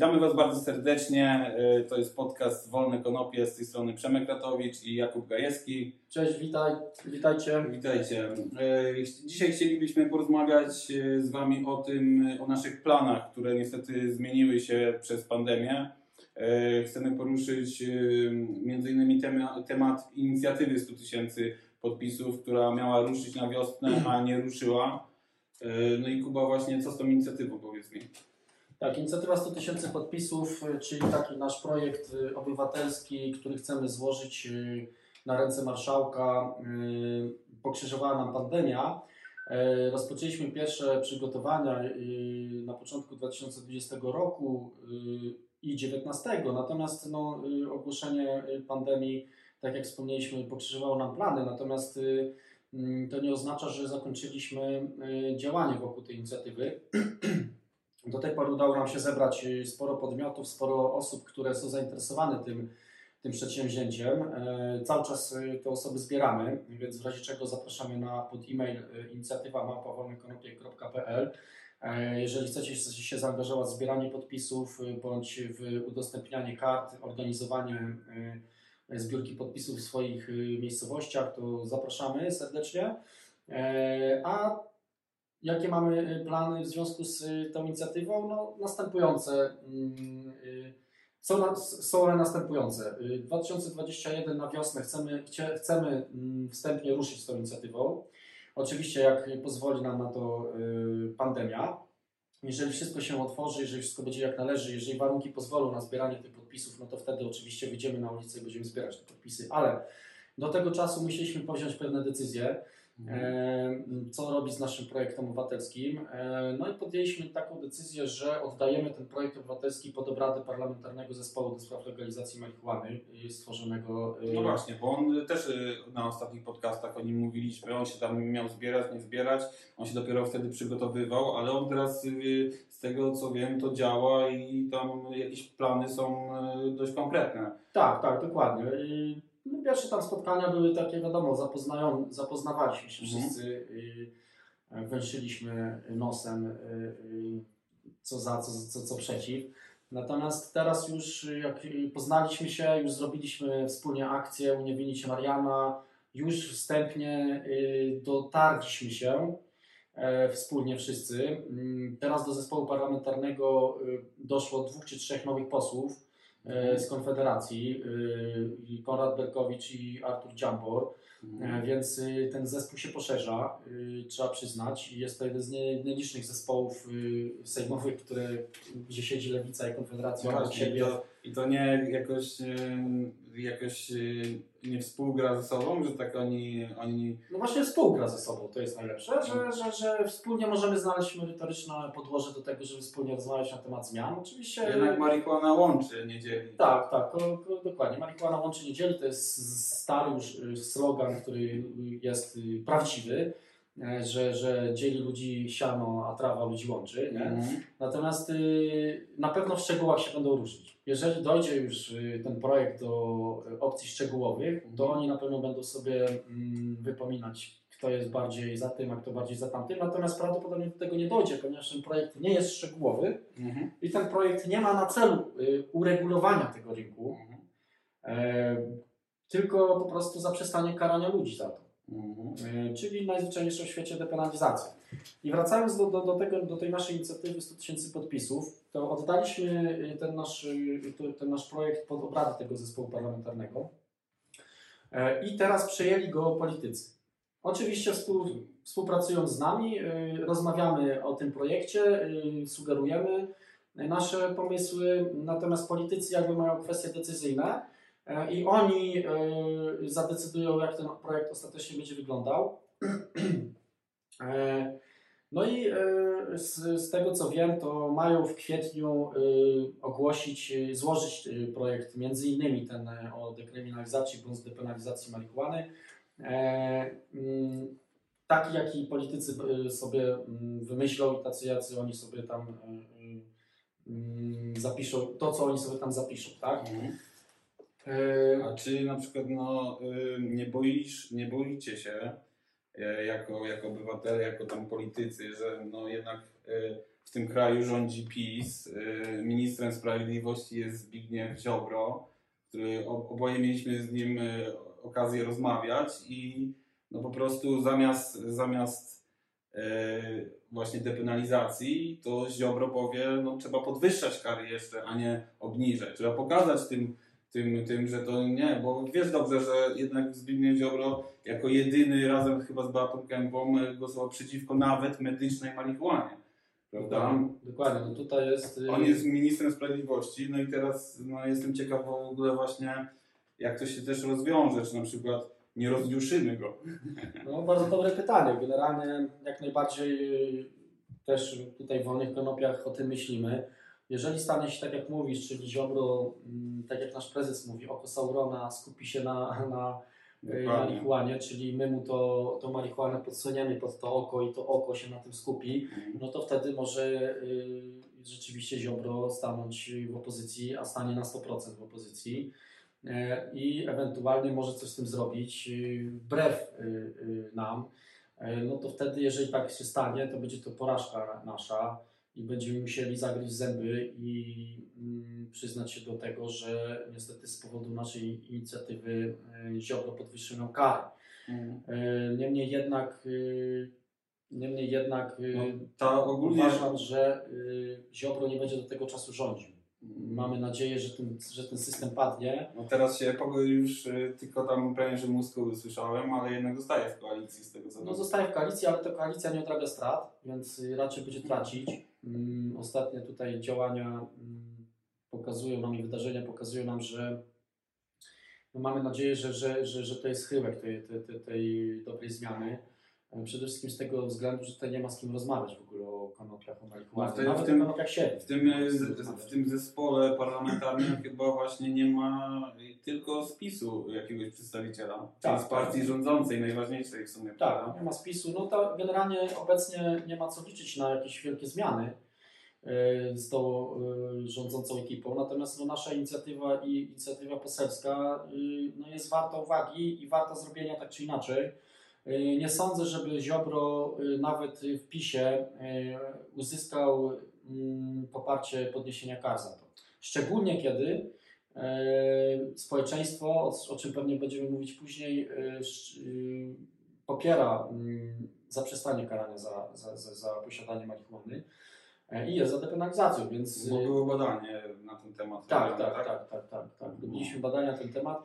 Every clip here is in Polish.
Witamy Was bardzo serdecznie. E, To jest podcast Wolne Konopie z tej strony Przemek Ratowicz i Jakub Gajewski. Cześć, witaj, witajcie. Witajcie. E, Dzisiaj chcielibyśmy porozmawiać e, z Wami o tym, o naszych planach, które niestety zmieniły się przez pandemię. Chcemy poruszyć innymi temat, inicjatywy 100 tysięcy podpisów, która miała ruszyć na wiosnę, a nie ruszyła. No i Kuba właśnie, co z tą inicjatywą powiedz mi? Tak, inicjatywa 100 tysięcy podpisów, y, czyli taki nasz projekt y, obywatelski, który chcemy złożyć y, na ręce marszałka. Pokrzyżowała nam pandemia. E, Rozpoczęliśmy pierwsze przygotowania na początku 2020 roku i 2019, natomiast no, ogłoszenie pandemii, tak jak wspomnieliśmy, pokrzyżowało nam plany, natomiast mm, to nie oznacza, że zakończyliśmy działanie wokół tej inicjatywy. Do tej pory udało nam się zebrać y, sporo podmiotów, sporo osób, które są zainteresowane tym, tym przedsięwzięciem. E, Cały czas y, te osoby zbieramy, więc w razie czego zapraszamy na pod e-mail y, inicjatywa małpawolnekonopie.pl. E, Jeżeli chcecie się- zaangażować w zbieranie podpisów bądź w udostępnianie kart, organizowanie zbiórki podpisów w swoich miejscowościach, to zapraszamy serdecznie. E, A Jakie mamy y, plany w związku z y, tą inicjatywą? No, następujące. mm, y, Są, są one następujące. Y, 2021 na wiosnę chcemy, chcemy mm, wstępnie ruszyć z tą inicjatywą. Oczywiście, jak pozwoli nam na to pandemia. Jeżeli wszystko się otworzy, jeżeli wszystko będzie jak należy, jeżeli warunki pozwolą na zbieranie tych podpisów, no to wtedy oczywiście wyjdziemy na ulicę i będziemy zbierać te podpisy. Ale do tego czasu musieliśmy powziąć pewne decyzje co robić z naszym projektem obywatelskim. No i podjęliśmy taką decyzję, że oddajemy ten projekt obywatelski pod obrady Parlamentarnego Zespołu do spraw legalizacji marihuany stworzonego. y, No właśnie, bo on też y, na ostatnich podcastach o nim mówiliśmy, on się tam miał zbierać, nie zbierać, on się dopiero wtedy przygotowywał, ale on teraz y, z tego co wiem to działa i tam jakieś plany są dość konkretne. Tak, tak, dokładnie. I no, pierwsze tam spotkania były takie, wiadomo, zapoznają, zapoznawaliśmy się Mhm. wszyscy, y, węszyliśmy nosem, y, y, co za, co, co, co przeciw. Natomiast teraz już jak poznaliśmy się, już zrobiliśmy wspólnie akcję Uniewinnić Mariana, już wstępnie y, dotarliśmy się e, wspólnie wszyscy. Mm, Teraz do zespołu parlamentarnego y, doszło dwóch czy trzech nowych posłów z Konfederacji, i Konrad Berkowicz i Artur Dziambor, E, więc ten zespół się poszerza, trzeba przyznać. I Jest to jeden z nie- nielicznych zespołów sejmowych, które, gdzie siedzi Lewica i Konfederacja No obok siebie. to, I to nie jakoś, y, jakoś y, nie współgra ze sobą, że tak oni, oni No właśnie współgra ze sobą, to jest najlepsze, że, że, że wspólnie możemy znaleźć merytoryczne podłoże do tego, żeby wspólnie rozmawiać na temat zmian. Oczywiście... jednak marihuana łączy, nie dzieli. Tak, tak, ko, ko, dokładnie. Marihuana łączy niedzieli to jest stary już y, slogan, który jest prawdziwy, że, że dzieli ludzi siano, a trawa ludzi łączy. Nie? Mhm. Natomiast y, na pewno w szczegółach się będą różnić. Jeżeli dojdzie już y, ten projekt do y, opcji szczegółowych, to Mhm. oni na pewno będą sobie mm, wypominać, kto jest bardziej za tym, a kto bardziej za tamtym. Natomiast prawdopodobnie do tego nie dojdzie, ponieważ ten projekt nie jest szczegółowy Mhm. i ten projekt nie ma na celu y, uregulowania tego rynku, Mhm. e, tylko po prostu zaprzestanie karania ludzi za to. Mhm. E, czyli najzwyczajniejszą w świecie depenalizacja. I wracając do, do, do, tego, do tej naszej inicjatywy 100 tysięcy podpisów, to oddaliśmy y, ten nasz, to- ten nasz projekt pod obrady tego zespołu parlamentarnego E, i teraz przejęli go politycy. Oczywiście współ, współpracując z nami, rozmawiamy o tym projekcie, sugerujemy nasze pomysły, natomiast politycy jakby mają kwestie decyzyjne e, i oni e, zadecydują, jak ten projekt ostatecznie będzie wyglądał. E, No i e, z, z tego co wiem, to mają w kwietniu e, ogłosić, e, złożyć e, projekt, między innymi ten e, o dekryminalizacji bądź depenalizacji marihuany. E, mm, Taki, jaki politycy e, sobie mm, wymyślą i tacy, jacy oni sobie tam e, e, mm, zapiszą, to co oni sobie tam zapiszą, tak? Mhm. E, A czy na przykład no, y, nie, boisz, nie boicie się y, jako, jako obywatele, jako tam politycy, że no jednak y, w tym kraju rządzi PiS. Ministrem sprawiedliwości jest Zbigniew Ziobro, który oboje mieliśmy z nim okazję rozmawiać i no po prostu zamiast, zamiast właśnie depenalizacji, to Ziobro powie, no trzeba podwyższać kary jeszcze, a nie obniżać. Trzeba pokazać tym, tym, tym, że to nie, bo wiesz dobrze, że jednak Zbigniew Ziobro jako jedyny razem chyba z Beatą Kępą y, głosował przeciwko nawet medycznej marihuanie. Prawda? Dokładnie, no tutaj jest... y, On jest ministrem sprawiedliwości, no i teraz no, jestem ciekaw w ogóle właśnie, jak to się też rozwiąże, czy na przykład nie rozjuszymy go. No, bardzo dobre pytanie. Generalnie jak najbardziej y, też tutaj w wolnych konopiach o tym myślimy. Jeżeli stanie się tak jak mówisz, czyli Ziobro, mm, tak jak nasz prezes mówi, oko Saurona skupi się na, na y, marihuanie, czyli my mu to, to marihuanę podsuniemy pod to oko i to oko się na tym skupi, Mhm. no to wtedy może y, rzeczywiście Ziobro stanąć w opozycji, a stanie na 100% w opozycji e, i ewentualnie może coś z tym zrobić y, wbrew nam, E, no to wtedy, jeżeli tak się stanie, to będzie to porażka nasza i będziemy musieli zagryźć zęby i mm, przyznać się do tego, że niestety z powodu naszej inicjatywy e, Ziobro podwyższył nam kary. Mhm. E, Niemniej jednak, y, niemniej jednak No, ta ogólnie... uważam, że Ziobro nie będzie do tego czasu rządził. Mamy nadzieję, że ten, że ten system padnie. No teraz się już tylko tam premierze Mózgu usłyszałem, ale jednak zostaje w koalicji z tego co No wiem. zostaje w koalicji, ale ta koalicja nie odrabia strat, więc raczej będzie tracić. Mm, Ostatnie tutaj działania mm, pokazują nam i wydarzenia pokazują nam, że no mamy nadzieję, że, że, że, że to jest chyłek tej, tej, tej, tej dobrej zmiany. E, Przede wszystkim z tego względu, że tutaj nie ma z kim rozmawiać w ogóle o konopiach, o No marihuanie. w tym- Nawet w tym- o konopiach siedmiu. W tym, z- w tym zespole parlamentarnym chyba właśnie nie ma tylko spisu jakiegoś przedstawiciela, Tak, z partii rządzącej, najważniejszej w sumie. Tak, prawda? nie ma spisu. No to generalnie obecnie nie ma co liczyć na jakieś wielkie zmiany e, z tą e, rządzącą ekipą. Natomiast no, nasza inicjatywa i inicjatywa poselska no, jest warta uwagi i warta zrobienia tak czy inaczej. E, Nie sądzę, żeby Ziobro e, nawet w PiSie e, uzyskał mm, poparcie podniesienia kar za to. Szczególnie kiedy społeczeństwo, o, czym pewnie będziemy mówić później, popiera mm, zaprzestanie karania za, za, za, za posiadanie marihuany i jest za depenalizacją, więc... Bo było badanie na ten temat. tak, robione, tak, tak, tak, tak, tak. Robiliśmy badania na ten temat.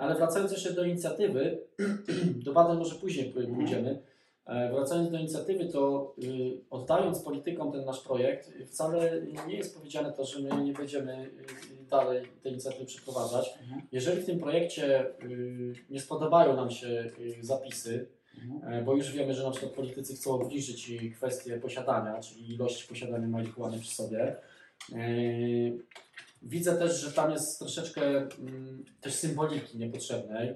Ale wracając jeszcze do inicjatywy, do badań może później Mhm. pójdziemy. E, Wracając do inicjatywy, to y, oddając politykom ten nasz projekt, wcale nie jest powiedziane to, że my nie będziemy y, dalej tej inicjatywy przeprowadzać. Mhm. Jeżeli w tym projekcie y, nie spodobają nam się zapisy, Mhm. E, bo już wiemy, że na przykład politycy chcą obniżyć kwestię posiadania, czyli ilość posiadania marihuany przy sobie. Widzę też, że tam jest troszeczkę mm, też symboliki niepotrzebnej,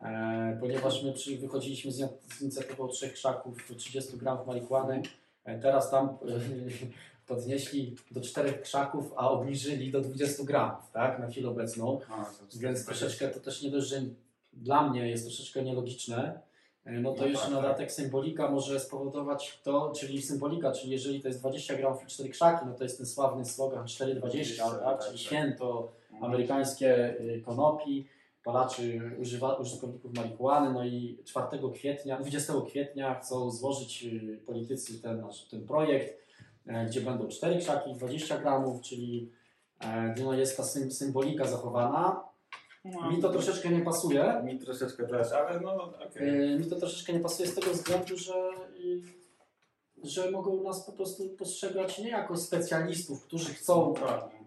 e, ponieważ my przy, wychodziliśmy z, z inicjatywą trzech krzaków 30 gramów marihuany, e, teraz tam e, podnieśli do czterech krzaków, a obniżyli do 20 gramów, tak, na chwilę obecną. A, to Więc troszeczkę to też nie dość, że dla mnie jest troszeczkę nielogiczne, no to No jeszcze tak, na dodatek symbolika może spowodować to, czyli symbolika, czyli jeżeli to jest 20 gramów i 4 krzaki, no to jest ten sławny slogan 420, tak? tak, czyli tak. święto Mhm. amerykańskie y, konopi, palaczy, używa, użytkowników marihuany, no i 4 kwietnia, 20 kwietnia chcą złożyć y, politycy ten, nasz, ten projekt, e, gdzie będą 4 krzaki, 20 gramów, czyli e, no jest ta sym, symbolika zachowana. No, Mi to troszeczkę nie pasuje. Mi troszeczkę też, ale no okej. E, Mi to troszeczkę nie pasuje z tego względu, że, y, że mogą nas po prostu postrzegać nie jako specjalistów, którzy chcą Dokładnie.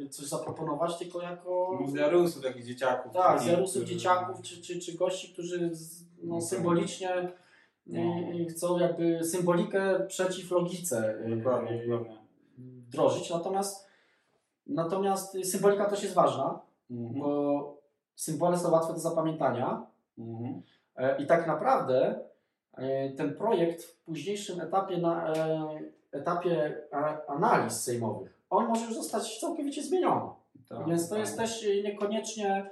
y, coś zaproponować, tylko jako No, z Jarusów, takich dzieciaków. tak, z takich, jarusów którzy- dzieciaków czy, czy, czy gości, którzy no, symbolicznie y, No. y, chcą jakby symbolikę przeciw logice y, Dokładnie, y, dokładnie. wdrożyć. Natomiast, natomiast symbolika też jest ważna, Mhm. bo symbole są łatwe do zapamiętania. Mhm. E, I tak naprawdę e, ten projekt w późniejszym etapie, na, e, etapie analiz sejmowych, on może już zostać całkowicie zmieniony. Tak, Więc to tak. jest też niekoniecznie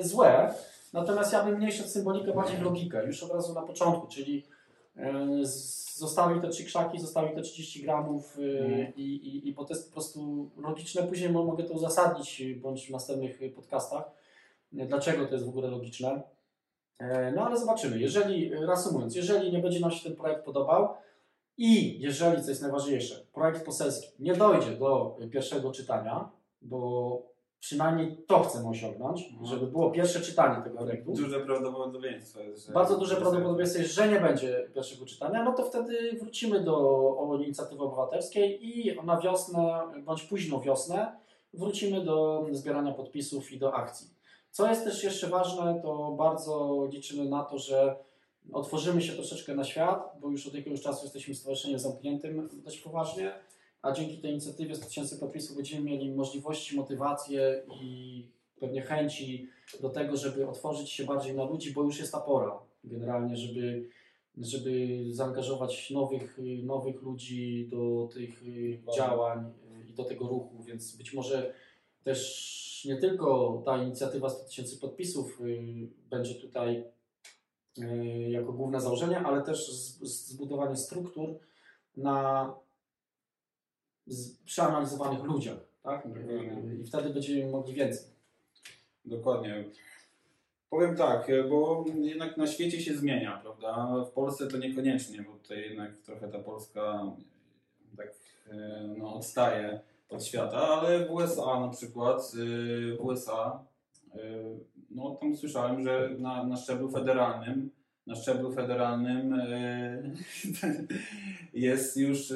złe. Natomiast ja bym mniejszy symbolikę, bardziej w logikę, już od razu na początku, czyli zostawił te trzy krzaki, zostawił te 30 gramów Mhm. i, i, i bo to jest po prostu logiczne. Później mo- mogę to uzasadnić bądź w następnych podcastach, dlaczego to jest w ogóle logiczne. E, No ale zobaczymy. Jeżeli, reasumując, jeżeli nie będzie nam się ten projekt podobał i jeżeli, co jest najważniejsze, projekt poselski nie dojdzie do pierwszego czytania, bo przynajmniej to chcemy osiągnąć, Mhm. żeby było pierwsze czytanie tego projektu. Duże prawdopodobieństwo jest, że... Bardzo duże że- prawdopodobieństwo jest, że nie będzie pierwszego czytania, no to wtedy wrócimy do inicjatywy obywatelskiej i na wiosnę, bądź późną wiosnę wrócimy do zbierania podpisów i do akcji. Co jest też jeszcze ważne, to bardzo liczymy na to, że otworzymy się troszeczkę na świat, bo już od jakiegoś czasu jesteśmy stowarzyszeniem zamkniętym dość poważnie, a dzięki tej inicjatywie 100 tysięcy podpisów będziemy mieli możliwości, motywację i pewnie chęci do tego, żeby otworzyć się bardziej na ludzi, bo już jest ta pora. Generalnie, żeby, żeby zaangażować nowych, nowych ludzi do tych działań i do tego ruchu, więc być może też nie tylko ta inicjatywa 100 tysięcy podpisów y, będzie tutaj y, jako główne założenie, ale też zbudowanie struktur na przeanalizowanych ludziach, tak? Dokładnie. I wtedy będziemy mogli więcej. Dokładnie. Powiem tak, bo jednak na świecie się zmienia, prawda? W Polsce to niekoniecznie, bo tutaj jednak trochę ta Polska tak no, odstaje od świata, ale w USA na przykład, y, w USA, y, no tam słyszałem, że na, na szczeblu federalnym, na szczeblu federalnym y, jest już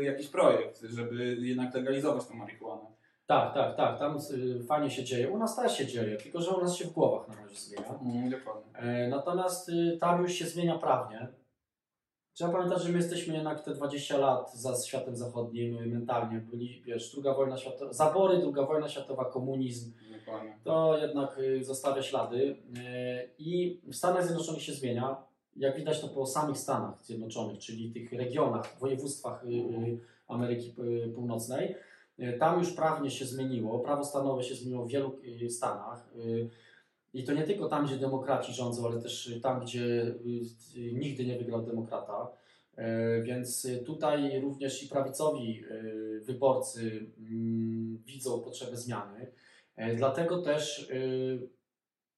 jakiś projekt, żeby jednak legalizować tę marihuanę. Tak, tak, tak, tam fajnie się dzieje. U nas też się dzieje, tylko że u nas się w głowach na razie zmienia. Mm, dokładnie. E, Natomiast tam już się zmienia prawnie. Trzeba pamiętać, że my jesteśmy jednak te 20 lat za światem zachodnim y, mentalnie. Byli, wiesz, druga wojna światowa, zabory, druga wojna światowa, komunizm, Dokładnie. to jednak y, zostawia ślady. Y, I w Stanach Zjednoczonych się zmienia. Jak widać to po samych Stanach Zjednoczonych, czyli tych regionach, województwach Ameryki Północnej. Tam już prawnie się zmieniło, prawo stanowe się zmieniło w wielu stanach. I to nie tylko tam, gdzie demokraci rządzą, ale też tam, gdzie y, nigdy nie wygrał demokrata. Y, Więc tutaj również i prawicowi y, wyborcy mm, widzą potrzebę zmiany. E, Dlatego też,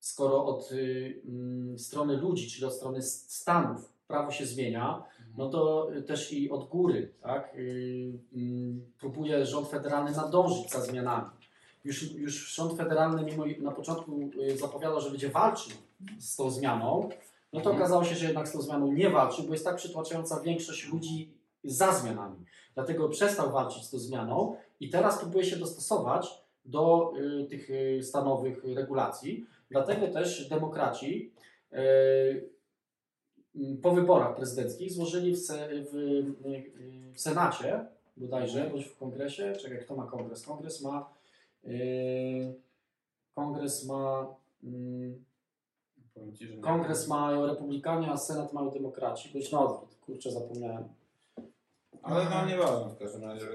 skoro od y, mm, strony ludzi, czyli od strony Stanów prawo się zmienia, no to też i od góry, tak, y, mm, próbuje rząd federalny nadążyć za zmianami. Już, już rząd federalny mimo na początku y, zapowiadał, że będzie walczył z tą zmianą, no to Mhm. okazało się, że jednak z tą zmianą nie walczy, bo jest tak przytłaczająca większość ludzi za zmianami. Dlatego przestał walczyć z tą zmianą i teraz próbuje się dostosować do y, tych y, stanowych regulacji. Dlatego też demokraci y, y, po wyborach prezydenckich złożyli w, se, w, y, w Senacie bodajże, bądź w kongresie, czekaj, kto ma kongres? Kongres ma kongres ma y, kongres mają republikanie, a senat mają demokraci, bądź na odwrót, kurczę zapomniałem. Ale no nieważne w każdym razie.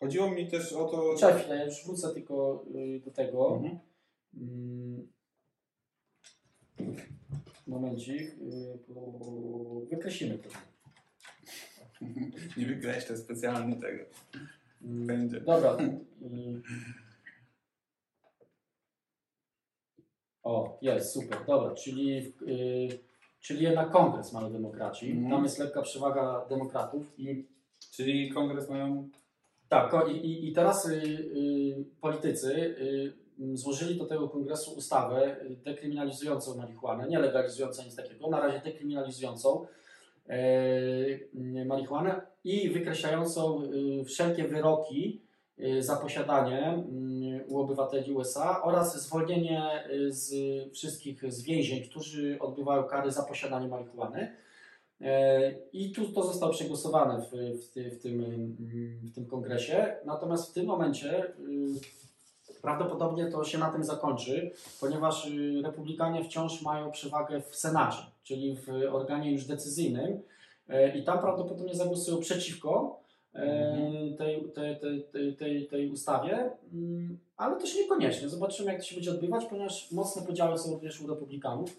Chodziło mi też o to. Chwilę, ja już wrócę tylko y, do tego. Mhm. Mm. Momencik. y, Wykreślimy to. Nie wykreślę specjalnie tego. Mm, Będzie. Dobra. y. O, jest, super, dobra, czyli, y, czyli jednak kongres mają demokraci. Mhm. Tam jest lekka przewaga demokratów i Czyli kongres mają. Tak, ko- i, i, i teraz y, y, politycy y, złożyli do tego kongresu ustawę y, dekryminalizującą marihuanę, nie legalizującą nic takiego, na razie dekryminalizującą marihuanę i wykreślającą y, wszelkie wyroki y, za posiadanie y, u obywateli USA oraz zwolnienie y, z wszystkich z więzień, którzy odbywają kary za posiadanie marihuany. E, I tu to zostało przegłosowane w, w, w, tym, mm, w tym kongresie. Natomiast w tym momencie prawdopodobnie to się na tym zakończy, ponieważ y, republikanie wciąż mają przewagę w Senacie, czyli w organie już decyzyjnym e, i tam prawdopodobnie zagłosują przeciwko e, Mhm. tej, tej, tej, tej, tej, ustawie, mm, ale też niekoniecznie. Zobaczymy, jak to się będzie odbywać, ponieważ mocne podziały są również u republikanów.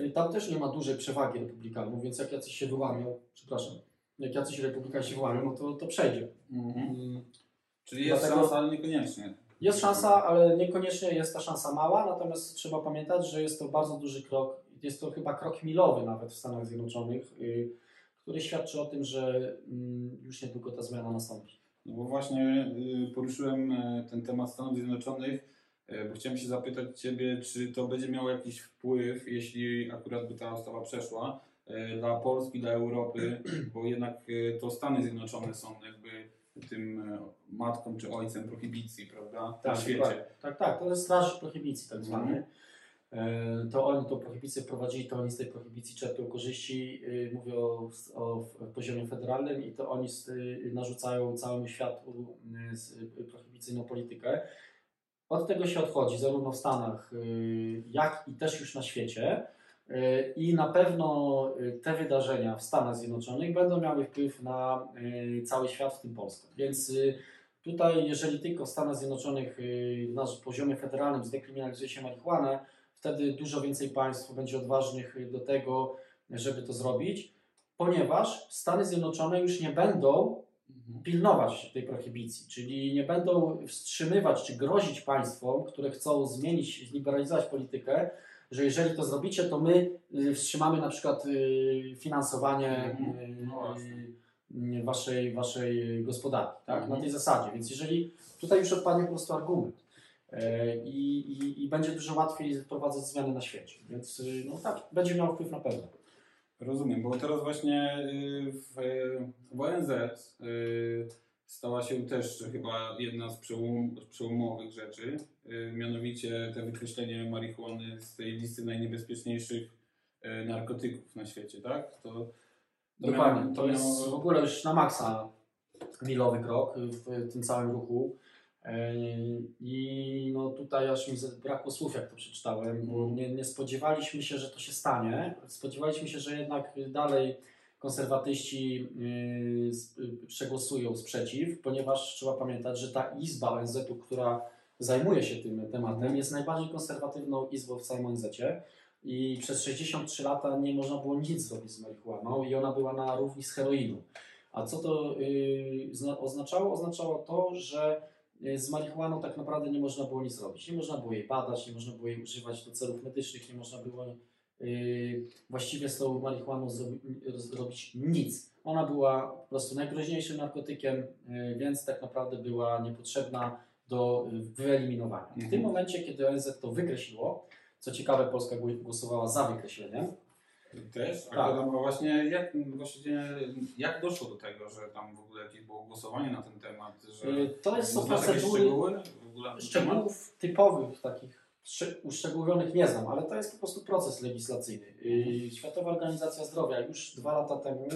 Y, Tam też nie ma dużej przewagi republikanów, więc jak jacyś się wyłamią, przepraszam, jak jacyś republikanie się wyłamią, no to, to przejdzie. Mm, Czyli jest Dlatego- szansa, ale niekoniecznie. Jest szansa, ale niekoniecznie jest ta szansa mała, natomiast trzeba pamiętać, że jest to bardzo duży krok, jest to chyba krok milowy nawet w Stanach Zjednoczonych, y, który świadczy o tym, że mm, już niedługo ta zmiana nastąpi. No bo właśnie y, poruszyłem y, ten temat Stanów Zjednoczonych, y, bo chciałem się zapytać Ciebie, czy to będzie miało jakiś wpływ, jeśli akurat by ta ustawa przeszła, y, dla Polski, dla Europy, bo jednak to Stany Zjednoczone są jakby tym y, matką czy ojcem prohibicji, prawda, na świecie. Tak, tak, to jest straż prohibicji tak zwany. E, To oni tą prohibicję prowadzili, to oni z tej prohibicji czerpią korzyści, y, mówię o, o poziomie federalnym i to oni y, narzucają całemu światu y, prohibicyjną politykę. Od tego się odchodzi zarówno w Stanach, jak i też już na świecie. Y, I na pewno y, te wydarzenia w Stanach Zjednoczonych będą miały wpływ na y, cały świat, w tym Polskę. Więc tutaj, jeżeli tylko w Stanach Zjednoczonych na poziomie federalnym zdekryminalizuje się marihuanę, wtedy dużo więcej państw będzie odważnych do tego, żeby to zrobić, ponieważ Stany Zjednoczone już nie będą Mhm. pilnować tej prohibicji, czyli nie będą wstrzymywać czy grozić państwom, które chcą zmienić, zliberalizować politykę, że jeżeli to zrobicie, to my y, wstrzymamy na przykład y, finansowanie Mhm. y, No waszej, waszej gospodarki, tak? Mhm. na tej zasadzie. Więc jeżeli tutaj już odpadnie po prostu argument e, i, i, i będzie dużo łatwiej wprowadzać zmiany na świecie. Więc no tak, będzie miał wpływ na pewno. Rozumiem, bo teraz właśnie w, w ONZ stała się też chyba jedna z przełom, z przełomowych rzeczy, y, mianowicie te wykreślenie marihuany z tej listy najniebezpieczniejszych y, narkotyków na świecie, tak? To, to Dokładnie. miało- To jest miało- w ogóle już na maksa milowy krok w tym całym ruchu. E, I no tutaj aż mi brakło słów, jak to przeczytałem, bo nie, nie spodziewaliśmy się, że to się stanie. Spodziewaliśmy się, że jednak dalej konserwatyści y, z- y, przegłosują sprzeciw, ponieważ trzeba pamiętać, że ta izba ONZ-u, która zajmuje się tym tematem, jest najbardziej konserwatywną izbą w całym ONZ-cie. I przez 63 lata nie można było nic zrobić z marihuaną i ona była na równi z heroiną. A co to yy, zna- oznaczało? Oznaczało to, że yy, z marihuaną tak naprawdę nie można było nic zrobić. Nie można było jej badać, nie można było jej używać do celów medycznych, nie można było yy, właściwie z tą marihuaną zrobi, zrobić nic. Ona była po prostu najgroźniejszym narkotykiem, yy, więc tak naprawdę była niepotrzebna do yy, wyeliminowania. W tym Mhm. momencie, kiedy ONZ to wykreśliło, co ciekawe, Polska gło- głosowała za wykreśleniem. Też? A, Tak. właśnie jak, właściwie jak doszło do tego, że tam w ogóle jakieś było głosowanie na ten temat? Że... Y, To jest, są procedury szczegóły szczegółów typowych, takich uszczegółowionych nie znam, ale to jest po prostu proces legislacyjny. Światowa Organizacja Zdrowia już dwa lata temu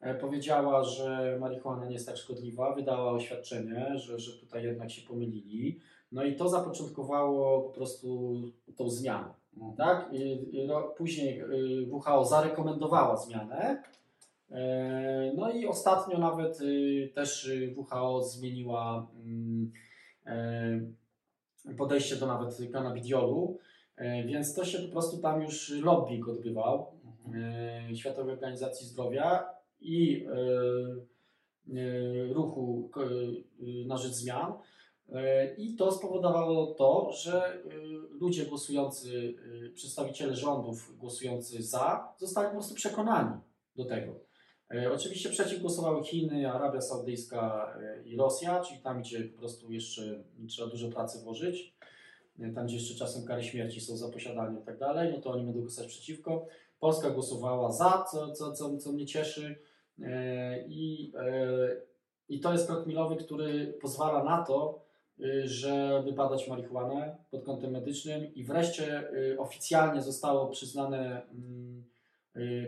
e, powiedziała, że marihuana nie jest tak szkodliwa, wydała oświadczenie, że, że tutaj jednak się pomylili. No i to zapoczątkowało po prostu tą zmianę. Mhm. Tak? Później y, WHO zarekomendowała zmianę. E, No i ostatnio nawet y, też y, WHO zmieniła mm, e, podejście do nawet kanabidiolu, e, więc to się po prostu tam już lobbying odbywał Mhm. e, Światowej Organizacji Zdrowia i e, ruchu na rzecz zmian. I to spowodowało to, że ludzie głosujący, przedstawiciele rządów głosujący za, zostali po prostu przekonani do tego. E, Oczywiście przeciw głosowały Chiny, Arabia Saudyjska e, i Rosja, czyli tam, gdzie po prostu jeszcze trzeba dużo pracy włożyć, e, tam, gdzie jeszcze czasem kary śmierci są za posiadanie i tak dalej, no to oni będą głosować przeciwko. Polska głosowała za, co, co, co, co mnie cieszy. I, I to jest krok milowy, który pozwala na to, żeby badać marihuanę pod kątem medycznym i wreszcie oficjalnie zostało przyznane mm,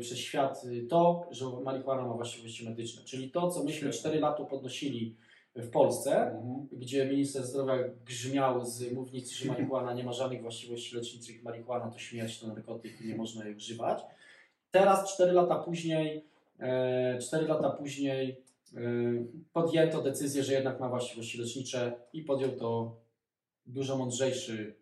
przez świat y, to, że marihuana ma właściwości medyczne. Czyli to, co myśmy Świetnie. 4 lata podnosili w Polsce, Mhm. gdzie minister zdrowia grzmiał z mównicy, że marihuana nie ma żadnych właściwości leczniczych, marihuana to śmierć, to narkotyk i nie można jej używać. Teraz, 4 lata później, e, 4 lata później e, podjęto decyzję, że jednak ma właściwości lecznicze i podjął to dużo mądrzejszy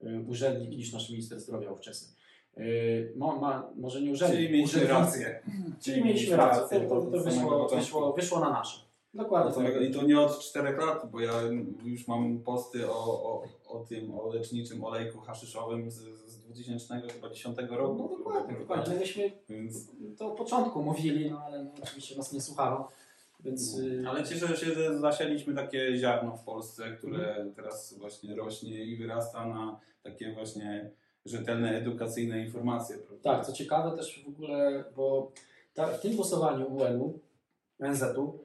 e, urzędnik niż nasz minister zdrowia ówczesny. Yy, ma, ma, może nie urzędnik, Czyli mieliśmy rację. Czyli mieliśmy rację, to, to, wyszło, wyszło, wyszło na nasze. Dokładnie samego- tak. I to nie od czterech lat, bo ja już mam posty o, o, o tym, o leczniczym olejku haszyszowym z, z 2010 roku. No dokładnie, dokładnie. No myśmy Więc, to od początku mówili, no ale no, oczywiście nas nie słuchano, więc... yy, ale cieszę się, że zasialiśmy takie ziarno w Polsce, które teraz właśnie rośnie i wyrasta na takie właśnie rzetelne, edukacyjne informacje. Prawda? Tak, co ciekawe też w ogóle, bo ta, w tym głosowaniu UN-u, NZ-u,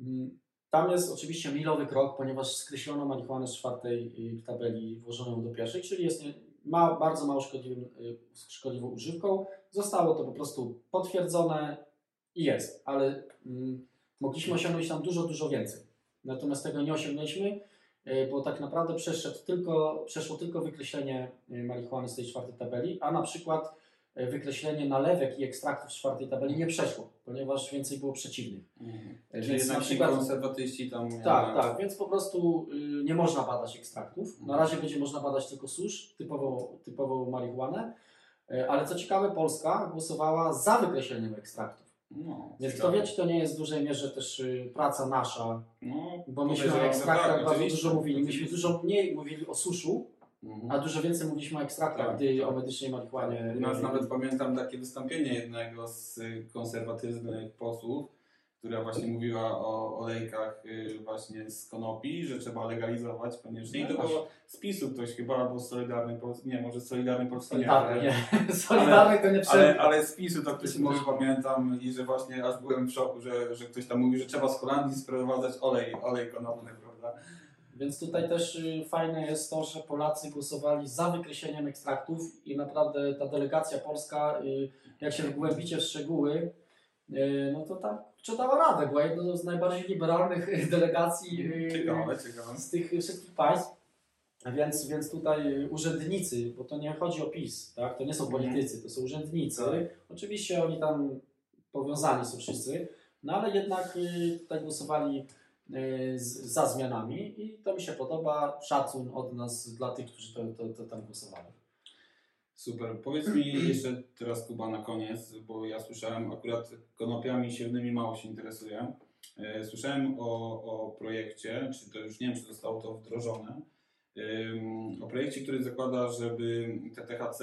mm, tam jest oczywiście milowy krok, ponieważ skreślono marihuanę z czwartej y, tabeli, włożono ją do pierwszej, czyli jest nie, ma bardzo mało y, szkodliwą używką. Zostało to po prostu potwierdzone i jest, ale mm, mogliśmy osiągnąć tam dużo, dużo więcej. Natomiast tego nie osiągnęliśmy, bo tak naprawdę przeszedł tylko, przeszło tylko wykreślenie y, marihuany z tej czwartej tabeli, a na przykład y, wykreślenie nalewek i ekstraktów z czwartej tabeli nie przeszło, ponieważ więcej było przeciwnych. Mhm. E, Czyli Więc jednak na przykład, konserwatyści tam... tak, jednak- tak, więc po prostu y, nie można badać ekstraktów. Na razie będzie można badać tylko susz, typową, typową marihuanę. E, Ale co ciekawe, Polska głosowała za wykreśleniem ekstraktów. No, Więc kto ciekawe. wie, czy to nie jest w dużej mierze też y, praca nasza, No, bo myśmy o że ekstraktach tak, bardzo dużo mówili. Myśmy dużo mniej mówili o suszu, Mhm. a dużo więcej mówiliśmy o ekstraktach, Tak, gdy tak. o medycznej marihuanie. Nas y, nawet pamiętam takie wystąpienie jednego z konserwatywnych posłów, która właśnie mówiła o olejkach y, właśnie z konopi, że trzeba legalizować koniecznie. I to było z PiSu ktoś chyba, albo z Solidarnej Polski, nie, może z Solidarnej Polski Solidarny, nie. nie. Solidarny to nie Ale, przed. ale z PiSu to ktoś może pamiętam i że właśnie aż byłem w szoku, że, że ktoś tam mówi, że trzeba z Holandii sprowadzać olej, olej konopny, prawda? Więc tutaj też y, fajne jest to, że Polacy głosowali za wykreśleniem ekstraktów i naprawdę ta delegacja polska, y, jak się wgłębicie w szczegóły, no to tak czy dała radę, była jedną z najbardziej liberalnych y, delegacji y, Ciekawe, ciekawe. z tych wszystkich państw. Więc, więc tutaj urzędnicy, bo to nie chodzi o PiS, tak? to nie są Mhm. politycy, to są urzędnicy. Tak. Oczywiście oni tam powiązani są wszyscy, no ale jednak y, tutaj głosowali za zmianami i to mi się podoba. Szacun od nas dla tych, którzy to, to, to tam głosowali. Super. Powiedz mi jeszcze teraz Kuba na koniec, bo ja słyszałem akurat konopiami siewnymi mało się interesuję. E, Słyszałem o, o projekcie, czy to już nie wiem, czy zostało to wdrożone, o projekcie, który zakłada, żeby te THC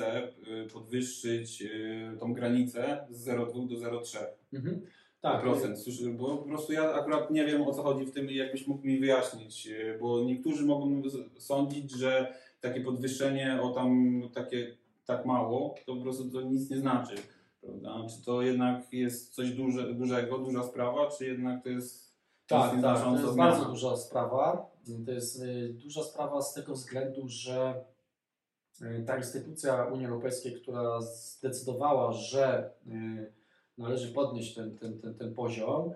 y, podwyższyć y, tą granicę z 0,2 do 0,3 Mhm. tak, procent. Słyszę, bo po prostu ja akurat nie wiem o co chodzi w tym i jakbyś mógł mi wyjaśnić, bo niektórzy mogą sądzić, że takie podwyższenie o tam takie tak mało, to po prostu to nic nie znaczy. Prawda? Czy to jednak jest coś duże, dużego, duża sprawa, czy jednak to jest Tak, tak, to jest bardzo duża sprawa. To jest y, duża sprawa z tego względu, że y, ta instytucja Unii Europejskiej, która zdecydowała, że y, należy podnieść ten, ten, ten, ten poziom,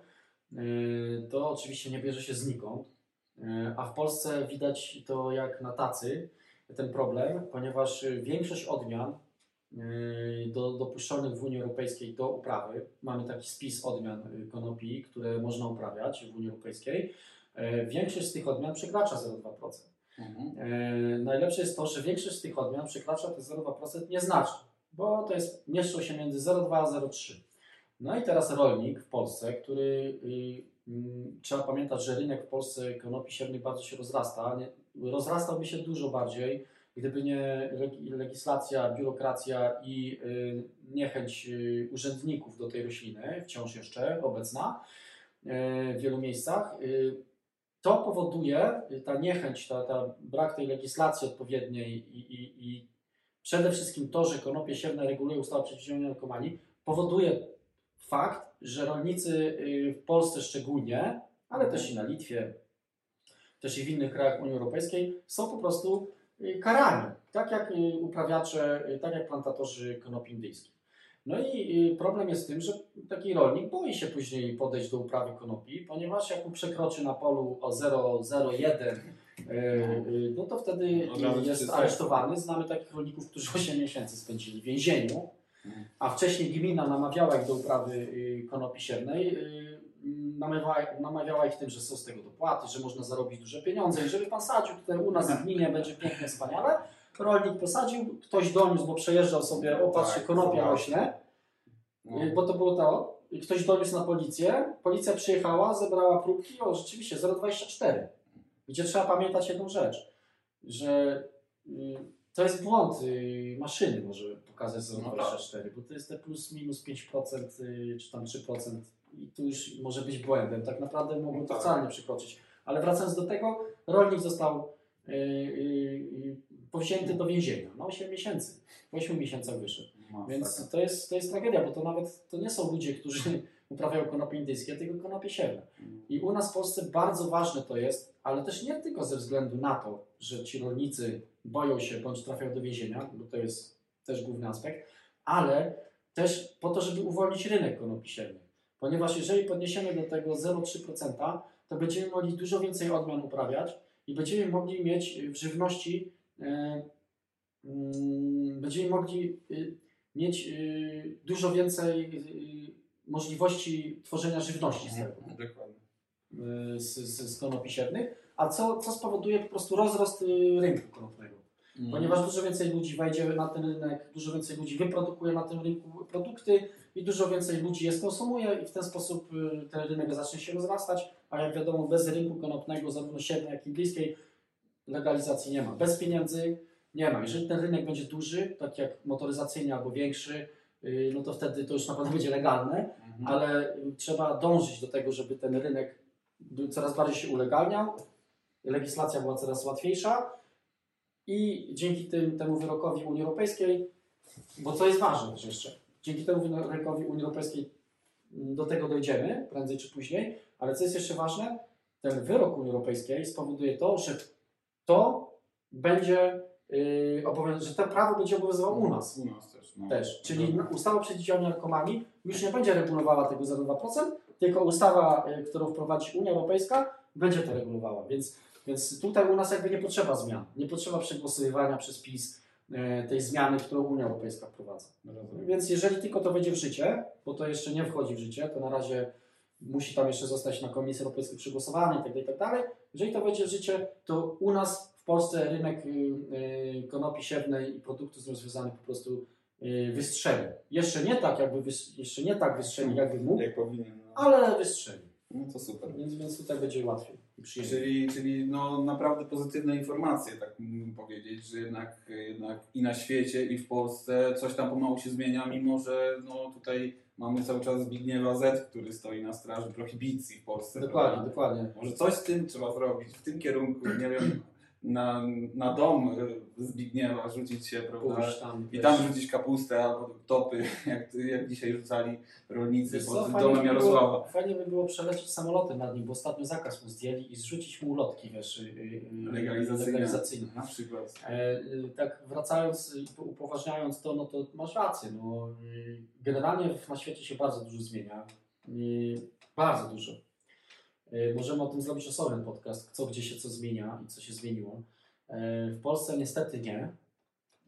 y, to oczywiście nie bierze się znikąd. Y, A w Polsce widać to jak na tacy ten problem, ponieważ y, większość odmian y, do, dopuszczonych w Unii Europejskiej do uprawy, mamy taki spis odmian y, konopi, które można uprawiać w Unii Europejskiej, y, większość z tych odmian przekracza 0,2%. Mhm. Najlepsze jest to, że większość z tych odmian przekracza te 0,2% nieznacznie, bo to jest, mieszczą się między 0,2 a 0,3. No i teraz rolnik w Polsce, który y, mm, trzeba pamiętać, że rynek w Polsce konopi siewnych bardzo się rozrasta. Nie, rozrastałby się dużo bardziej, gdyby nie leg- legislacja, biurokracja i y, niechęć y, urzędników do tej rośliny, wciąż jeszcze obecna y, w wielu miejscach. To powoduje, ta niechęć, ta, ta brak tej legislacji odpowiedniej i, i, i przede wszystkim to, że konopie siewne reguluje ustawa przeciwdziałania narkomanii, powoduje fakt, że rolnicy w Polsce szczególnie, ale też i na Litwie, też i w innych krajach Unii Europejskiej są po prostu y, karani, tak jak y, uprawiacze, y, tak jak plantatorzy konopi indyjskich. No i problem jest w tym, że taki rolnik boi się później podejść do uprawy konopi, ponieważ jak mu przekroczy na polu o 0,01, y, y, no to wtedy razu jest aresztowany. Znamy takich rolników, którzy 8 miesięcy spędzili w więzieniu, a wcześniej gmina namawiała ich do uprawy konopi siewnej. Namawiała, namawiała ich tym, że są z tego dopłaty, że można zarobić duże pieniądze i żeby pan sadził tutaj u nas w gminie, będzie pięknie, wspaniale. rolnik posadził, ktoś doniósł, bo przejeżdżał sobie, o patrzcie, Tak, konopia rośnie, No. Bo to było to, i ktoś doniósł na policję, policja przyjechała, zebrała próbki, o rzeczywiście 0,24. Gdzie trzeba pamiętać jedną rzecz, że y, to jest błąd y, maszyny może pokazać 0,24, bo to jest te plus minus 5% y, czy tam 3% i tu już może być błędem. Tak naprawdę mogło No to tak. wcale nie przekroczyć. Ale wracając do tego, rolnik został y, y, y, powzięty do więzienia na 8 miesięcy. W 8 miesiącach wyszedł. Masakra. Więc to jest, to jest tragedia, bo to nawet to nie są ludzie, którzy uprawiają konopie indyjskie, tylko konopie siewne. I u nas w Polsce bardzo ważne to jest, ale też nie tylko ze względu na to, że ci rolnicy boją się bądź trafiają do więzienia, bo to jest też główny aspekt, ale też po to, żeby uwolnić rynek konopi siewnych. Ponieważ jeżeli podniesiemy do tego 0,3%, to będziemy mogli dużo więcej odmian uprawiać i będziemy mogli mieć w żywności, e, mm, będziemy mogli y, mieć y, dużo więcej y, możliwości tworzenia żywności z tego Mhm, Dokładnie. y, z, z, z konopi siewnych, a co, co spowoduje po prostu rozrost rynku konopnego. Mhm. Ponieważ dużo więcej ludzi wejdzie na ten rynek, dużo więcej ludzi wyprodukuje na tym rynku produkty i dużo więcej ludzi je skonsumuje i w ten sposób y, ten rynek zacznie się rozrastać, a jak wiadomo bez rynku konopnego, zarówno siewnej jak i indyjskiej, legalizacji nie ma. Bez pieniędzy nie ma. Jeżeli ten rynek będzie duży, tak jak motoryzacyjny albo większy, y, no to wtedy to już na pewno będzie legalne, Mhm. ale y, trzeba dążyć do tego, żeby ten rynek coraz bardziej się ulegalniał, legislacja była coraz łatwiejsza i dzięki tym, temu wyrokowi Unii Europejskiej, bo co jest ważne też jeszcze, dzięki temu wyrokowi Unii Europejskiej mm, do tego dojdziemy prędzej czy później, ale co jest jeszcze ważne, ten wyrok Unii Europejskiej spowoduje to, że to będzie yy, że to prawo będzie obowiązywało u nas U nas też. No. też. Czyli ustawa o przeciwdziałaniu narkomanii już nie będzie regulowała tego 0,2%, tylko ustawa, y, którą wprowadzi Unia Europejska, będzie to regulowała. Więc, więc tutaj u nas jakby nie potrzeba zmian. Nie potrzeba przegłosowywania przez PiS tej zmiany, którą Unia Europejska wprowadza. Rozumiem. Więc jeżeli tylko to wejdzie w życie, bo to jeszcze nie wchodzi w życie, to na razie musi tam jeszcze zostać na Komisji Europejskiej przegłosowane itd., itd. Jeżeli to wejdzie w życie, to u nas w Polsce rynek y, y, konopi siewnej i produktów z nią związanych po prostu y, wystrzeli. Jeszcze nie tak, jakby wys, jeszcze nie tak wystrzeli, jakby mógł, Jak powinien. No. ale wystrzeli. no to super. Więc, więc tutaj będzie łatwiej. Czyli, czyli no naprawdę pozytywne informacje, tak mógłbym powiedzieć, że jednak, jednak i na świecie, i w Polsce coś tam pomału się zmienia, mimo że no tutaj mamy cały czas Zbigniewa Z, który stoi na straży prohibicji w Polsce. Dokładnie, prawda? dokładnie. Może coś z tym trzeba zrobić, w tym kierunku, nie wiem, na, na dom y, Zbigniewa rzucić się, prawda? Tam. I tam rzucić kapustę albo topy, jak, jak dzisiaj rzucali rolnicy Wiesz co, pod fajnie domem by Jarosława. Było, fajnie by było przelecieć samolotem nad nim, bo ostatnio zakaz mu zdjęli i zrzucić mu ulotki, wiesz, y, y, Legalizacyjne. legalizacyjne. Na przykład. E, y, tak wracając, y, upoważniając to, no to masz rację. No, y, generalnie na świecie się bardzo dużo zmienia. Y, Bardzo dużo. Y, Możemy o tym zrobić osobny podcast, co gdzie się co zmienia i co się zmieniło. E, W Polsce niestety nie.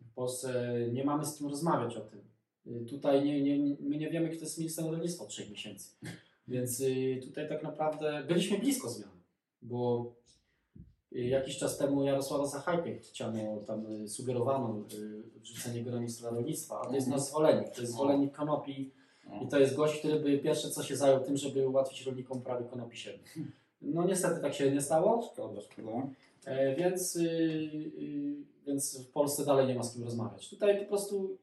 W Polsce nie mamy z kim rozmawiać o tym. Y, Tutaj nie, nie, my nie wiemy, kto jest ministrem rolnictwa od 3 miesięcy. Więc tutaj tak naprawdę byliśmy blisko zmian, bo jakiś czas temu Jarosława Sachajkę chciano, tam sugerowano wrzucenie go na ministra rolnictwa, a to jest Mhm. nasz zwolennik, to jest zwolennik konopi No. I to jest gość, który by pierwsze co się zajął tym, żeby ułatwić rolnikom prawie konopi siewnych. No niestety tak się nie stało, Szkoda, szkoda. E, Więc, y, y, więc w Polsce dalej nie ma z kim rozmawiać. Tutaj po prostu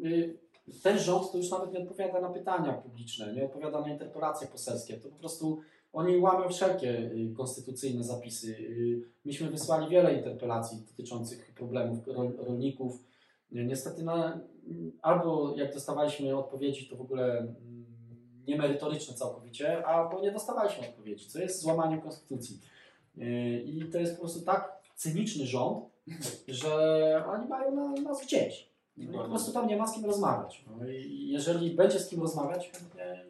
y, ten rząd to już nawet nie odpowiada na pytania publiczne, nie odpowiada na interpelacje poselskie. To po prostu oni łamią wszelkie y, konstytucyjne zapisy. Y, Myśmy wysłali wiele interpelacji dotyczących problemów rol, rolników. Y, Niestety na, albo jak dostawaliśmy odpowiedzi, to w ogóle mm, niemerytoryczne całkowicie, albo nie dostawaliśmy odpowiedzi, co jest złamaniem konstytucji. Yy, I to jest po prostu tak cyniczny rząd, że oni mają na, nas gdzieś. No i po prostu tam nie ma z kim rozmawiać. No jeżeli będzie z kim rozmawiać,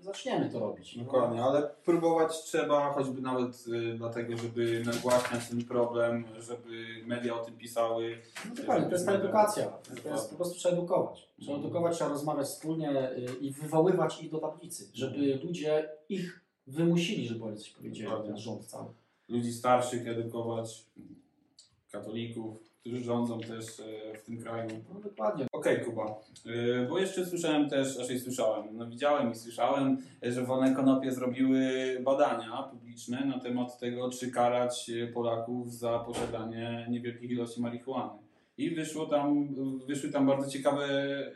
zaczniemy to robić. Dokładnie, ale próbować trzeba, choćby nawet y, dlatego, żeby nagłaśniać ten problem, żeby media o tym pisały. No dokładnie, to jest ta edukacja. To jest po prostu trzeba edukować. Trzeba Mhm. edukować, trzeba rozmawiać wspólnie y, i wywoływać ich do tablicy, żeby ludzie ich wymusili, żeby oni coś powiedzieli, ten rząd cały. Ludzi starszych edukować, katolików, którzy rządzą też e, w tym kraju. No dokładnie. Okej, Kuba. Yy, Bo jeszcze słyszałem też, raczej słyszałem, no widziałem i słyszałem, że Wolne Konopie zrobiły badania publiczne na temat tego, czy karać Polaków za posiadanie niewielkich ilości marihuany. I wyszło tam, wyszły tam bardzo ciekawe,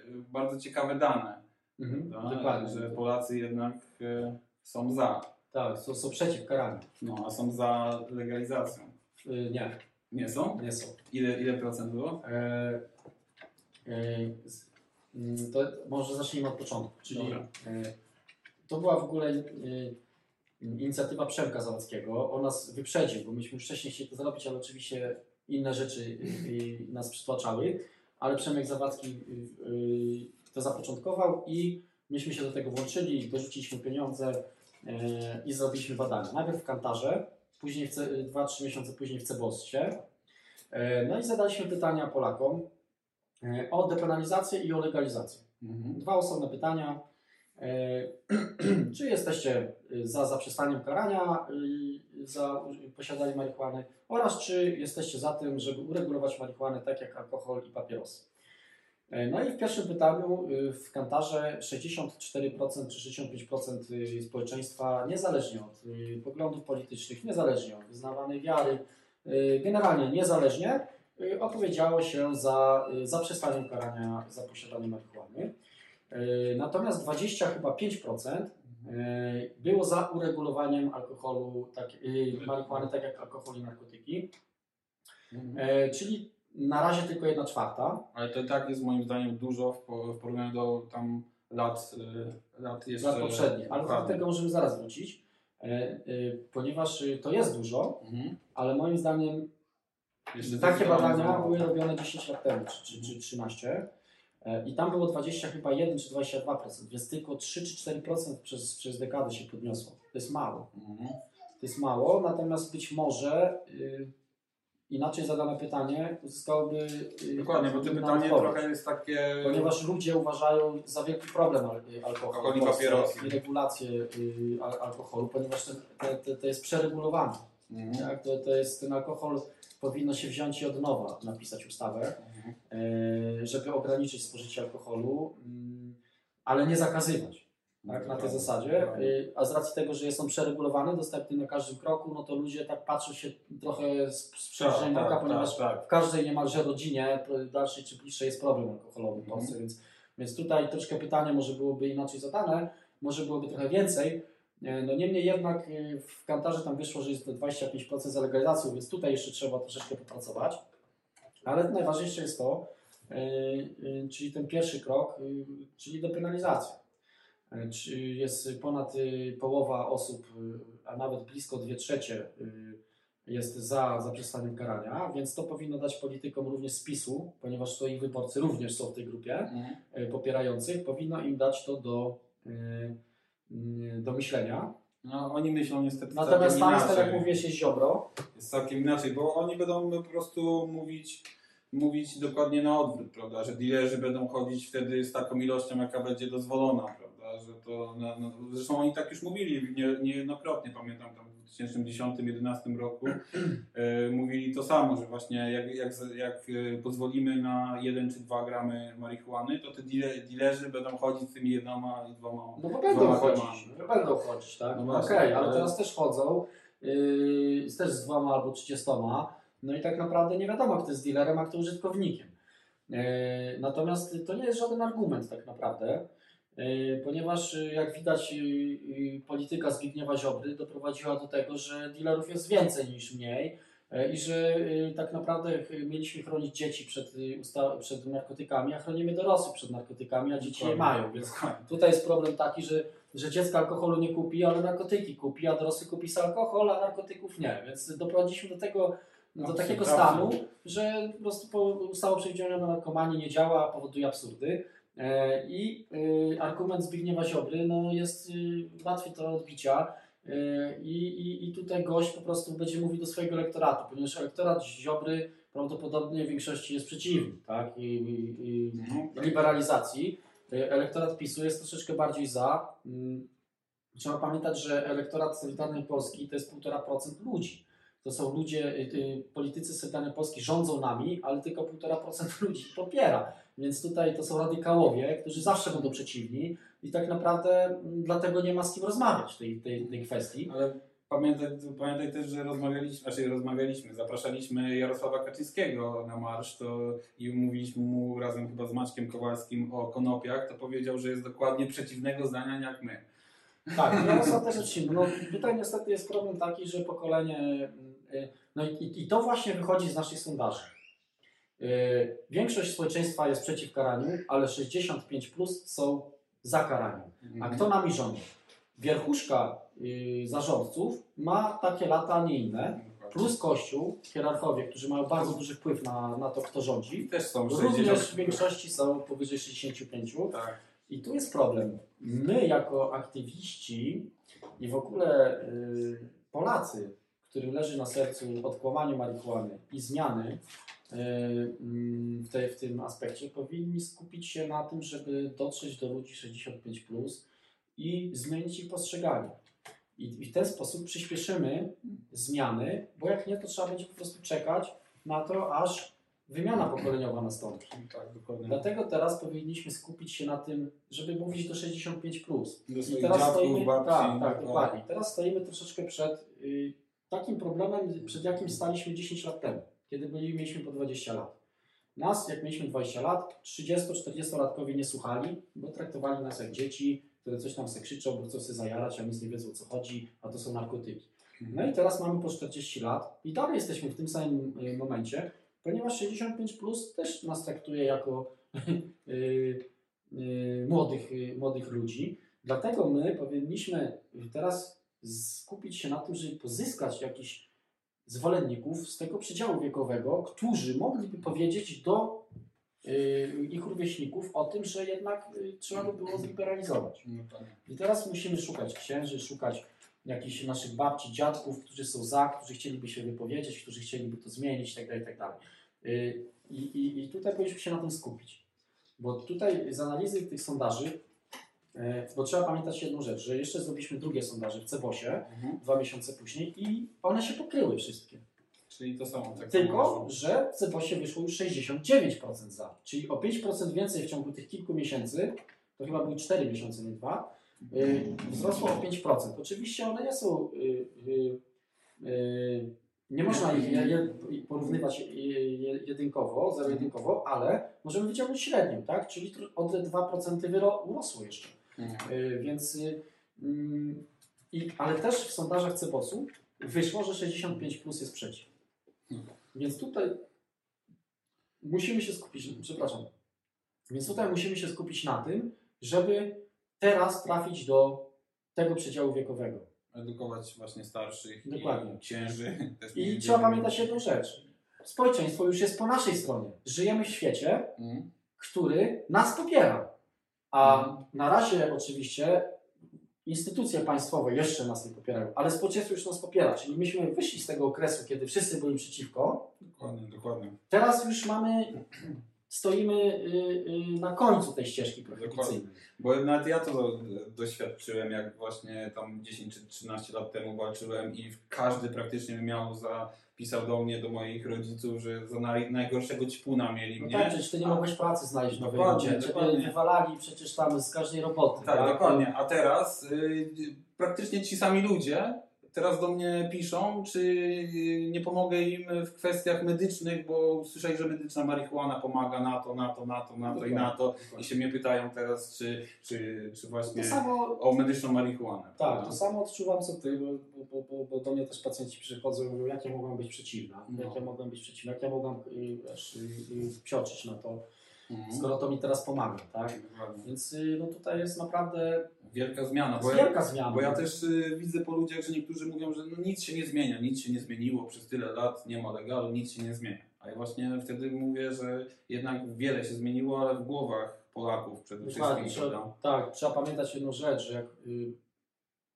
bardzo ciekawe dane, Mhm. prawda? Dokładnie. że Polacy jednak e, są za, Tak, są, są przeciw karaniu. no, a są za legalizacją. Y, nie, Nie są? nie są. Ile, ile procent było? E, e, mm, to może zacznijmy od początku. Czyli e, to była w ogóle inicjatywa Przemka Zawadzkiego. On nas wyprzedził, bo myśmy wcześniej chcieli to zrobić, ale oczywiście inne rzeczy nas przytłaczały. Ale Przemek Zawadzki to zapoczątkował i myśmy się do tego włączyli, dorzuciliśmy pieniądze i zrobiliśmy badania. Najpierw w Kantarze, później w Ce- 2-3 miesiące później w Ceboscie. E, No i zadaliśmy pytania Polakom e, o depenalizację i o legalizację. Mhm. Dwa osobne pytania. E, Czy jesteście za zaprzestaniem karania za posiadanie marihuany oraz czy jesteście za tym, żeby uregulować marihuanę tak jak alkohol i papierosy? E, No i w pierwszym pytaniu y, w Kantarze 64% czy 65% y, społeczeństwa, niezależnie od y, poglądów politycznych, niezależnie od wyznawanej wiary, generalnie niezależnie, opowiedziało się za zaprzestaniem karania za posiadanie marihuany. Y, Natomiast 20 chyba 5% y, było za uregulowaniem alkoholu, tak, marihuany, tak jak alkohol i narkotyki. Mhm. E, Czyli na razie tylko 1 czwarta. Ale to i tak jest moim zdaniem dużo w, po- w porównaniu do tam lat, y, lat jeszcze lat poprzednich, ale do tego możemy zaraz wrócić, e, e, ponieważ y, to jest dużo, Mhm. ale moim zdaniem Jeszcze takie badania były robione 10 lat temu, czy, czy, czy 13 e, i tam było 20 chyba 1 czy 22%, więc tylko 3 czy 4% przez, przez dekadę się podniosło. To jest mało. Mhm. To jest mało, natomiast być może y, inaczej zadane pytanie uzyskałoby y, Dokładnie, bo to pytanie odpowiedź. trochę jest takie... Ponieważ ludzie uważają za wielki problem y, alkohol Alkohol i papierosy. regulację y, al- alkoholu, ponieważ ten, te, to jest przeregulowane. Mhm. Tak? To, to jest, ten alkohol powinno się wziąć i od nowa napisać ustawę, Mhm. żeby ograniczyć spożycie alkoholu, mm, ale nie zakazywać. Tak, na tej zasadzie, y, a z racji tego, że jest on przeregulowany, dostępny na każdym kroku, no to ludzie tak patrzą się trochę z, przejrzeniem Tak, oka, tak, ponieważ tak, tak. w każdej niemalże rodzinie, dalszej czy bliższej, jest problem alkoholowy w Mhm. Polsce, więc, więc tutaj troszkę pytanie może byłoby inaczej zadane, może byłoby trochę więcej. E, No niemniej jednak e, w Kantarze tam wyszło, że jest to 25% za legalizacją, więc tutaj jeszcze trzeba troszeczkę popracować. Ale najważniejsze jest to, czyli ten pierwszy krok, czyli depenalizacja. E, Czy jest ponad e, połowa osób, e, a nawet blisko 2 trzecie e, jest za zaprzestaniem karania, więc to powinno dać politykom również z PiSu, ponieważ to ich wyborcy również są w tej grupie Mhm. e, popierających, powinno im dać to do, do myślenia. No, oni myślą niestety Natomiast tam jest, tak jak mówiłeś, jest Ziobro, Jest całkiem inaczej, bo oni będą po prostu mówić, mówić dokładnie na odwrót, prawda? Że dealerzy będą chodzić wtedy z taką ilością, jaka będzie dozwolona, prawda? Że to, no, no, zresztą oni tak już mówili nie, niejednokrotnie, pamiętam tam w 2010-2011 roku, e, mówili to samo, że właśnie jak, jak, jak e, pozwolimy na 1 czy 2 gramy marihuany, to te deale, dealerzy będą chodzić z tymi jednoma i dwoma no bo będą chodzić, będą chodzić, tak? No Okej, ale ale- teraz też chodzą, yy, też z dwoma albo trzydziestoma, no i tak naprawdę nie wiadomo, kto jest dealerem, a kto użytkownikiem. Yy, Natomiast to nie jest żaden argument tak naprawdę, ponieważ yy, jak widać yy, yy, polityka Zbigniewa Ziobry doprowadziła do tego, że dealerów jest więcej niż mniej yy, i że tak naprawdę mieliśmy chronić dzieci przed, przed narkotykami, a chronimy dorosłych przed narkotykami, a dzieci je mają, więc. Tutaj jest problem taki, że, że dziecko alkoholu nie kupi, ale narkotyki kupi, a dorosły kupi sobie alkohol, a narkotyków nie. Więc doprowadziliśmy do tego, do takiego stanu, że po prostu ustawa przeciwdziałania narkomanii nie działa, powoduje absurdy. E, I y, argument Zbigniewa Ziobry no, jest y, łatwy do odbicia. E, I, i, I tutaj gość po prostu będzie mówił do swojego elektoratu, ponieważ elektorat Ziobry prawdopodobnie w większości jest przeciwny. Tak? I, i, i, Mhm. liberalizacji. Elektorat PiSu jest troszeczkę bardziej za. Mm, Trzeba pamiętać, że elektorat Solidarnej Polski to jest 1,5% ludzi. To są ludzie, y, y, politycy Solidarnej Polski rządzą nami, ale tylko 1,5% ludzi popiera. Więc tutaj to są radykałowie, którzy zawsze będą przeciwni i tak naprawdę mm, dlatego nie ma z kim rozmawiać w tej, tej, tej kwestii. Ale pamiętaj, pamiętaj też, że rozmawialiśmy, znaczy rozmawialiśmy, zapraszaliśmy Jarosława Kaczyńskiego na marsz to i mówiliśmy mu razem chyba z Maćkiem Kowalskim o konopiach, to powiedział, że jest dokładnie przeciwnego zdania jak my. Tak, Jarosław też przeciwny. No, tutaj niestety jest problem taki, że pokolenie. Y, No i, i to właśnie wychodzi z naszych sondaży. Y, Większość społeczeństwa jest przeciw karaniu, ale 65 plus są za karaniem. A kto nami rządzi? Wierchuszka y, zarządców ma takie lata, a nie inne. Plus Kościół, hierarchowie, którzy mają bardzo duży wpływ na, na to, kto rządzi. też są Również 60. w większości są powyżej 65. Tak. I tu jest problem. My, jako aktywiści i w ogóle y, Polacy, którym leży na sercu odkłamanie marihuany i zmiany y, mm, w, tej, w tym aspekcie, powinni skupić się na tym, żeby dotrzeć do ludzi 65 plus i zmienić ich postrzeganie. I, I w ten sposób przyspieszymy zmiany, bo jak nie, to trzeba będzie po prostu czekać na to, aż wymiana pokoleniowa nastąpi. Tak, dokładnie. Dlatego teraz powinniśmy skupić się na tym, żeby mówić do 65. Plus. Do I teraz dziadków, stoimy, babci. tak, tak, dokładnie. Teraz stoimy troszeczkę przed y, takim problemem, przed jakim staliśmy 10 lat temu, kiedy byli, mieliśmy po 20 lat. Nas, jak mieliśmy 20 lat, 30-40-latkowie nie słuchali, bo traktowali nas jak dzieci, które coś tam se krzyczą, bo chcą się zajarać, a nic nie wiedzą o co chodzi, a to są narkotyki. No i teraz mamy po 40 lat i dalej jesteśmy w tym samym y, momencie, ponieważ 65 plus też nas traktuje jako y, y, młodych, młodych ludzi. Dlatego my powinniśmy teraz skupić się na tym, żeby pozyskać jakichś zwolenników z tego przedziału wiekowego, którzy mogliby powiedzieć do y, ich rówieśników o tym, że jednak y, trzeba by było zliberalizować. No tak. I teraz musimy szukać księży, szukać jakichś naszych babci, dziadków, którzy są za, którzy chcieliby się wypowiedzieć, którzy chcieliby to zmienić itd. itd. Y, I, i, tutaj powinniśmy się na tym skupić. Bo tutaj z analizy tych sondaży, bo trzeba pamiętać jedną rzecz, że jeszcze zrobiliśmy drugie sondaże w Cebosie Mhm. dwa miesiące później i one się pokryły wszystkie. Czyli to samo. Tak Tylko, że w Cebosie wyszło już 69% za. Czyli o 5% więcej w ciągu tych kilku miesięcy, to chyba były 4 miesiące, nie 2, yy, wzrosło o 5%. Oczywiście one nie są. Yy, yy, nie można ich porównywać je, je, jedynkowo, ale możemy wyciągnąć średnią, tak? Czyli o te 2% wyro, urosło jeszcze. Mhm. Yy, więc, mm, i, ale też w sondażach Cebosu wyszło, że 65 plus jest przeciw. Więc tutaj musimy się skupić, przepraszam, więc tutaj musimy się skupić na tym, żeby teraz trafić do tego przedziału wiekowego. Edukować właśnie starszych Dokładnie. i. Też I trzeba pamiętać jedną rzecz. Społeczeństwo już jest po naszej stronie. Żyjemy w świecie, Mhm. który nas popiera. A Mhm. na razie oczywiście instytucje państwowe jeszcze nas nie popierają, ale społeczeństwo już nas popiera. Czyli myśmy wyszli z tego okresu, kiedy wszyscy byli przeciwko. Dokładnie, dokładnie. Teraz już mamy, stoimy y, y, na końcu tej ścieżki prohibicyjnej. Bo nawet ja to doświadczyłem, jak właśnie tam 10 czy 13 lat temu walczyłem i każdy praktycznie miał za, pisał do mnie, do moich rodziców, że za naj, najgorszego ćpuna mieli No mnie. tak, przecież ty nie mogłeś pracy znaleźć w Nowej. Ciebie dokładnie. wywalali przecież tam z każdej roboty. Tak, dokładnie. A teraz y, praktycznie ci sami ludzie teraz do mnie piszą, czy nie pomogę im w kwestiach medycznych, bo słyszeli, że medyczna marihuana pomaga na to, na to, na to, na to i na to. I się mnie pytają teraz, czy, czy, czy właśnie To samo, o medyczną marihuanę. tak, prawda? to samo odczuwam co ty, bo, bo, bo, bo do mnie też pacjenci przychodzą i mówią, jak ja mogłem być przeciwna, No. jak ja mogłem być przeciwna, jak ja mogłem y, wiesz, y, y, psioczyć na to, Mhm. skoro to mi teraz pomaga, tak? Dokładnie. Więc y, no tutaj jest naprawdę Wielka zmiana. Bo ja, wielka zmiana. bo ja też y, widzę po ludziach, że niektórzy mówią, że no nic się nie zmienia, nic się nie zmieniło przez tyle lat, nie ma legalu, nic się nie zmienia. A ja właśnie wtedy mówię, że jednak wiele się zmieniło, ale w głowach Polaków przede Dokładnie, wszystkim. trzeba, tak, trzeba pamiętać jedną rzecz, że jak y,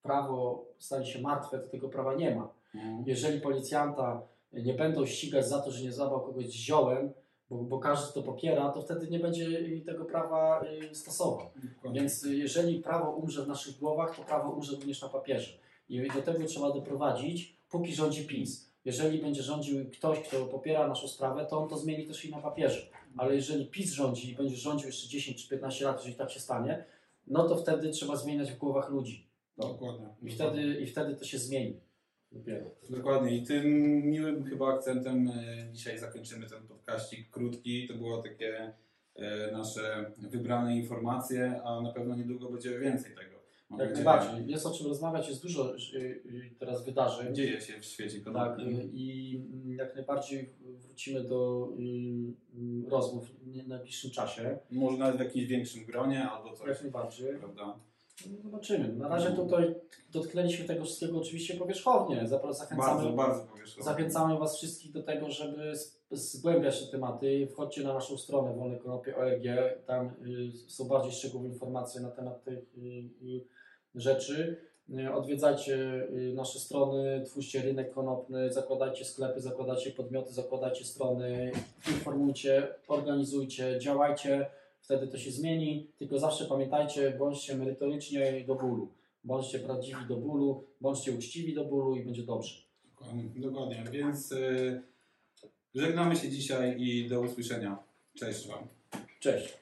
prawo stanie się martwe, to tego prawa nie ma. Mhm. Jeżeli policjanta nie będą ścigać za to, że nie zabrał kogoś z ziołem, bo, bo każdy to popiera, to wtedy nie będzie tego prawa y, stosował. Dokładnie. Więc y, jeżeli prawo umrze w naszych głowach, to prawo umrze również na papierze. I do tego trzeba doprowadzić, póki rządzi PiS. Jeżeli będzie rządził ktoś, kto popiera naszą sprawę, to on to zmieni też i na papierze. Ale jeżeli PiS rządzi i będzie rządził jeszcze 10 czy 15 lat, jeżeli tak się stanie, no to wtedy trzeba zmieniać w głowach ludzi. No. Dokładnie. I wtedy, I wtedy to się zmieni. Dopiero. Dokładnie i tym miłym chyba akcentem e, dzisiaj zakończymy ten podkaścik krótki. To było takie e, nasze wybrane informacje, a na pewno niedługo będzie więcej tego. Mam Jak najbardziej. Jest o czym rozmawiać, jest dużo y, teraz wydarzeń. Dzieje się w świecie Tak, konopi. y, i mm, jak najbardziej wrócimy do y, y, rozmów w najbliższym czasie. Może nawet w jakimś większym gronie albo coś, Jak najbardziej. prawda? Zobaczymy. Na razie tutaj dotknęliśmy tego wszystkiego oczywiście powierzchownie. Zachęcamy, Bardzo, bardzo powierzchownie. zachęcamy Was wszystkich do tego, żeby zgłębiać te tematy. Wchodźcie na naszą stronę Wolne Konopie ORG. Tam y, są bardziej szczegółowe informacje na temat tych y, y, rzeczy. Odwiedzajcie nasze strony, twórzcie rynek konopny, zakładajcie sklepy, zakładajcie podmioty, zakładajcie strony, informujcie, organizujcie, działajcie, wtedy to się zmieni. Tylko zawsze pamiętajcie, bądźcie merytorycznie do bólu, bądźcie prawdziwi do bólu, bądźcie uczciwi do bólu i będzie dobrze. Dokładnie, dokładnie. Więc e, żegnamy się dzisiaj i do usłyszenia. Cześć Wam. Cześć.